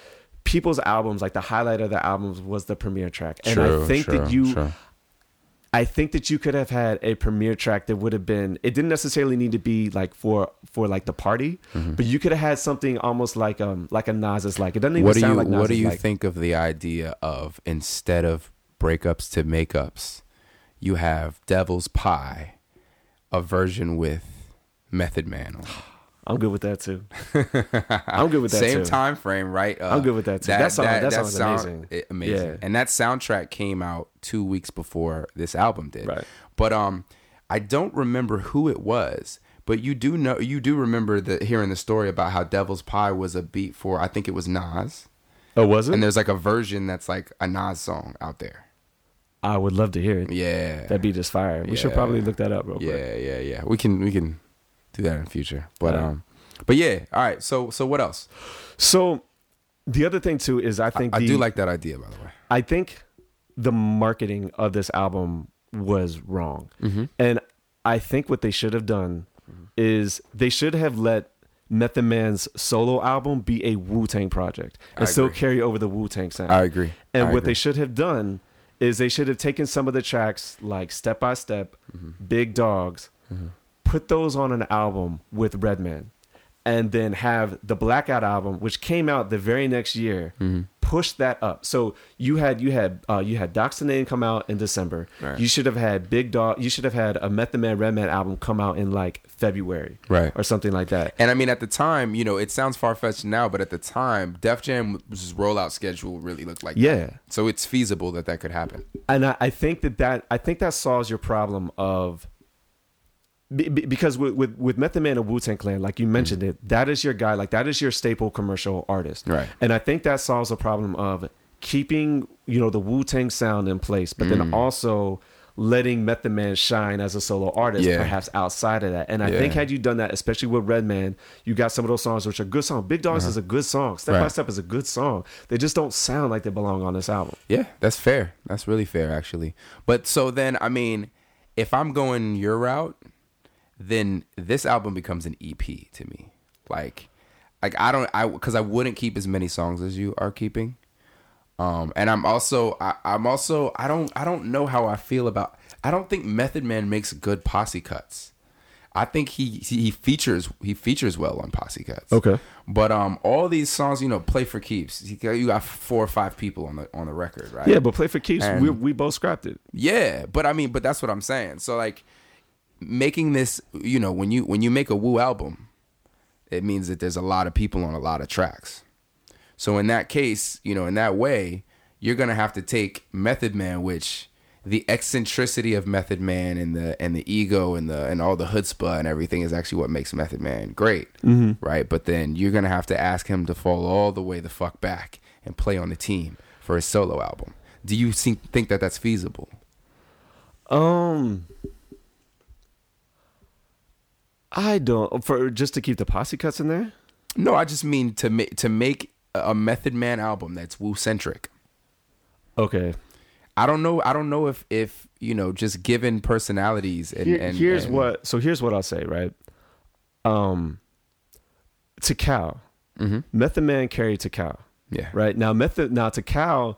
people's albums. Like the highlight of the albums was the premiere track, and I think that you, true. I think that you could have had a premiere track that would have been. It didn't necessarily need to be like for for like the party, Mm-hmm. but you could have had something almost like um like a Nas's like. It doesn't even What do sound you like Nas What do you like. think of the idea of instead of breakups to makeups, you have Devil's Pie, a version with Method Man on. it. I'm good with that too. I'm good with that too. Same too. time frame, right? Uh, I'm good with that, too. That song- that song is amazing. i- amazing. Yeah. And that soundtrack came out two weeks before this album did. Right. But um, I don't remember who it was. But you do know, you do remember the hearing the story about how Devil's Pie was a beat for I think it was Nas, Oh, was it? and there's like a version that's like a Nas song out there. I would love to hear it. Yeah. That beat is fire. We should probably look that up real quick. Yeah, yeah, yeah. We can we can do that in the future. But Right. um, but yeah. All right. So so what else? So the other thing too is I think I the, do like that idea, by the way. I think the marketing of this album was wrong. Mm-hmm. And I think what they should have done is they should have let Method Man's solo album be a Wu Tang project and still carry over the Wu Tang sound. I agree. And I what agree. they should have done is they should have taken some of the tracks like Step by Step, Mm-hmm. Big Dogs, put those on an album with Redman, and then have the Blackout album, which came out the very next year, Mm-hmm. push that up. So you had you had uh, you had Docs Name come out in December. Right. You should have had Big Dog. You should have had a Method Man Redman album come out in like February, Right. or something like that. And I mean, at the time, you know, it sounds far fetched now, but at the time, Def Jam's rollout schedule really looked like Yeah. that. So it's feasible that that could happen. and I, I think that that I think that solves your problem of be, be- because with, with with Method Man and Wu Tang Clan, like you mentioned it, that is your guy, like that is your staple commercial artist, Right. And I think that solves the problem of keeping you know the Wu Tang sound in place, but Mm. then also letting Method Man shine as a solo artist, Yeah. perhaps outside of that. And I think had you done that, especially with Redman, you got some of those songs which are good songs. Big Dogs is a good song. Step by Uh-huh. Step is a good song. They just don't sound like they belong on this album. Yeah, that's fair. That's really fair, actually. But so then, I mean, if I'm going your route, then this album becomes an EP to me. Like, like I don't, I because I wouldn't keep as many songs as you are keeping. Um, and I'm also, I, I'm also, I don't, I don't know how I feel about. I don't think Method Man makes good posse cuts. I think he he features he features well on posse cuts. Okay. But um, all these songs, you know, play for keeps. You got, four or five people on the on the record, right? Yeah, but Play for Keeps, And- we, we both scrapped it. Yeah, but I mean, but that's what I'm saying. So like, making this, you know, when you when you make a Wu album, it means that there's a lot of people on a lot of tracks. So in that case, you know, in that way, you're gonna have to take Method Man, which the eccentricity of Method Man and the and the ego and the and all the chutzpah and everything is actually what makes Method Man great, right? But then you're gonna have to ask him to fall all the way the fuck back and play on the team for his solo album. Do you think think that that's feasible? Um, I don't for just to keep the posse cuts in there. No, I just mean to make to make a Method Man album that's Wu centric. Okay, I don't know. I don't know if if you know just given personalities and, Here- and here's and- what. So here's what I'll say. Right. Um. Tical, Mhm. Method Man carried Tical. Yeah. Right now, Method now Tical,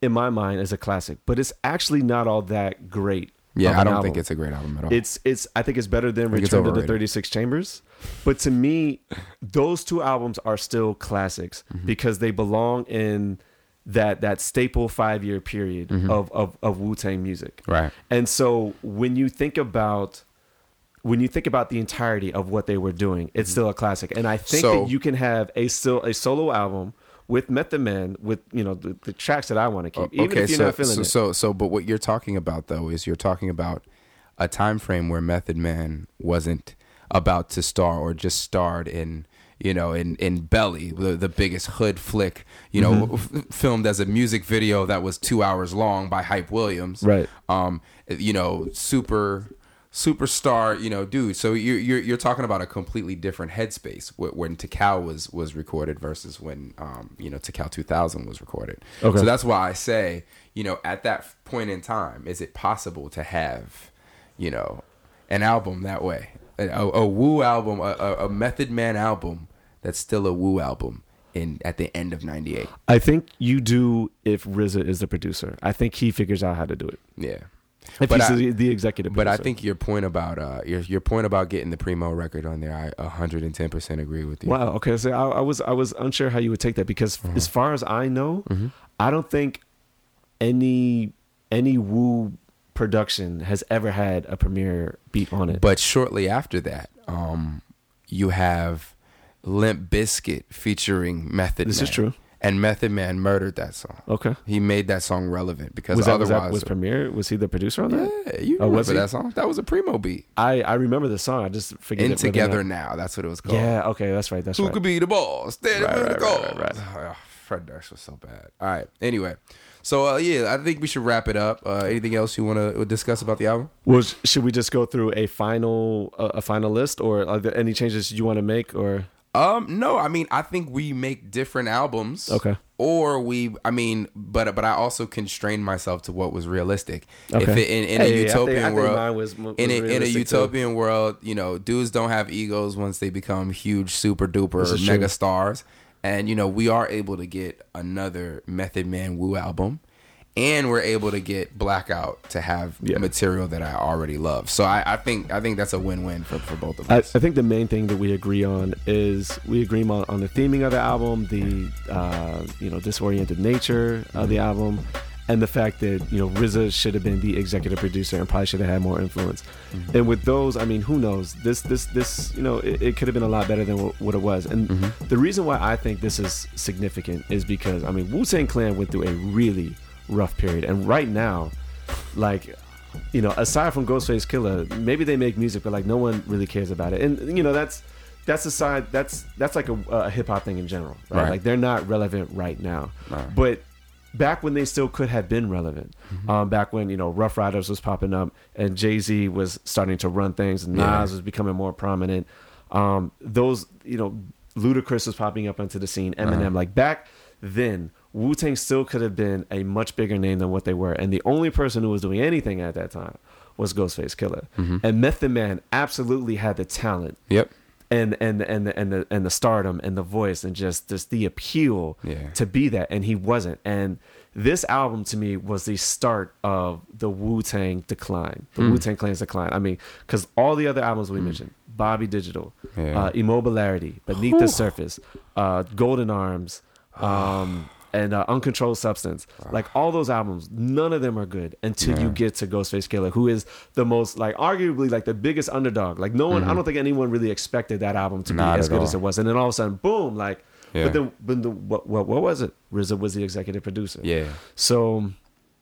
in my mind, is a classic, but it's actually not all that great. Yeah, I don't album. think it's a great album at all. It's it's I think it's better than Return to the 36 Chambers. But to me, those two albums are still classics Mm-hmm. because they belong in that that staple five year period of, of, of Wu Tang music. Mm-hmm. Right. And so when you think about when you think about the entirety of what they were doing, it's still a classic. And I think Mm-hmm. So- that you can have a still a solo album with Method Man with you know the, the tracks that I want to keep, even okay, if you're so, not feeling so it. so so but what you're talking about though is you're talking about a time frame where Method Man wasn't about to star or just starred in you know in in Belly, the, the biggest hood flick, you know, Mm-hmm. f- filmed as a music video that was 2 hours long by Hype Williams. Right. Um you know, super superstar, you know, dude. So you're you're you're talking about a completely different headspace when Tical was was recorded versus when um you know Tical 2000 was recorded. Okay. So that's why I say, you know, at that point in time, is it possible to have, you know, an album that way, a, a, a Wu album, a, a, a Method Man album that's still a Wu album in at the end of '98? I think you do if RZA is the producer. I think he figures out how to do it. Yeah. If But he's I- the, executive But I think your point about uh your your point about getting the primo record on there, I 110 percent agree with you. Wow. Okay. So I, I was I was unsure how you would take that because Uh-huh. as far as I know, Mm-hmm. I don't think any any Wu production has ever had a premiere beat on it. But shortly after that, um, you have Limp Bizkit featuring Method This Man. is true. And Method Man murdered that song. okay. He made that song relevant because Was that, was otherwise, that was? Was he the producer on that? yeah, you Oh, remember was that song? That was a primo beat. I, I remember the song. I just forget In it Together not- Now, that's what it was called. Yeah. Okay. That's right. That's Who right. could be the boss? Stand Right, right, the right, goal. right, Oh, Fred Durst was so bad. All right. Anyway, so uh, yeah, I think we should wrap it up. Uh, anything else you want to discuss about the album? Well, should we just go through a final uh, a final list, or are there any changes you want to make, or Um, no, I mean, I think we make different albums. Okay. Or we, I mean, but but I also constrained myself to what was realistic. If Okay. it, in, in Hey, I a think- utopian I think world, mine was- was in a, in a realistic, too. utopian world, you know, dudes don't have egos once they become huge, super duper This is true. mega stars, and you know, we are able to get another Method Man Wu album. And we're able to get Blackout to have Yeah. material that I already love. So I, I think I think that's a win win for, for both of I, I think the main thing that we agree on is we agree on, on the theming of the album, the uh, you know disoriented nature of the mm-hmm. album, and the fact that you know RZA should have been the executive producer and probably should have had more influence. Mm-hmm. And with those, I mean, who knows? This this this you know it, it could have been a lot better than what, what it was. And mm-hmm. the reason why I think this is significant is because I mean Wu Tang Clan went through a really rough period, and right now, like you know, aside from Ghostface Killah, maybe they make music, but like no one really cares about it. And you know, that's that's a side that's that's like a, a hip hop thing in general, right? Right. Like they're not relevant right now, Right. but back when they still could have been relevant, um, back when you know Ruff Ryders was popping up and Jay Z was starting to run things, and Nas Yeah. was becoming more prominent. Um, those you know, Ludacris was popping up onto the scene, Eminem, like back then. Wu Tang still could have been a much bigger name than what they were, and the only person who was doing anything at that time was Ghostface Killah. And Method Man absolutely had the talent Yep. and and and the, and the and the stardom and the voice and just just the appeal Yeah. to be that, and he wasn't. And this album to me was the start of the Wu Tang decline, the Wu Tang Clan's decline. I mean, because all the other albums we mentioned, Bobby Digital, Yeah. uh, Immobilarity, Beneath the Surface, uh, Golden Arms. Um, and uh, uncontrolled substance, like all those albums, none of them are good until you get to Ghostface Killah, who is the most like arguably like the biggest underdog. Like no one, I don't think anyone really expected that album to be Mm-hmm. As good all. as it was. And then all of a sudden, boom! Like, Yeah. but then, but the, what, what what was it? RZA was the executive producer. Yeah. So,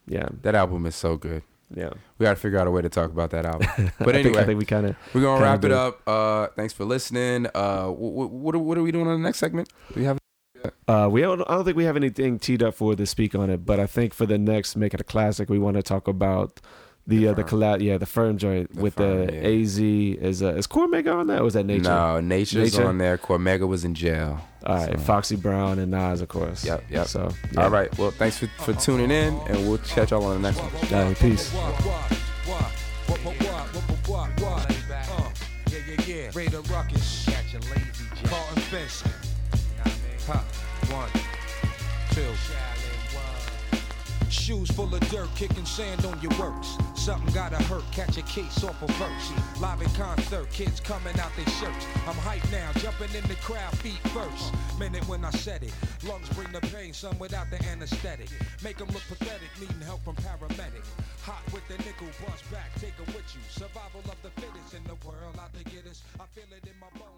yeah, That album is so good. yeah. We got to figure out a way to talk about that album. But I think, anyway, I think we kind of we're gonna wrap it up. Uh, thanks for listening. Uh, what, what, are, what are we doing on the next segment? Do we have? Uh, we don't, I don't think we have anything teed up for to speak on it, but I think for the next make it a classic, we want to talk about the uh, the Firm. collab, yeah, the firm joint The with Firm, the yeah. AZ. Is uh, is Cormega on that? Or was that Nature? No, Nature's Nature? on there. Cormega was in jail. All right, So- Foxy Brown and Nas, of course. Yep, yep. So, yeah. All right. Well, thanks for, for tuning in, and we'll catch y'all on the next one. Right, peace. One, two. Shoes full of dirt, kicking sand on your works. Something gotta hurt, catch a case off a verse. Live in concert, kids coming out their shirts. I'm hyped now, jumping in the crowd, feet first. Minute when I said it, lungs bring the pain, some without the anesthetic. Make them look pathetic, needing help from paramedic. Hot with the nickel, bust back, take it with you. Survival of the fittest in the world, out to get us. I feel it in my bones.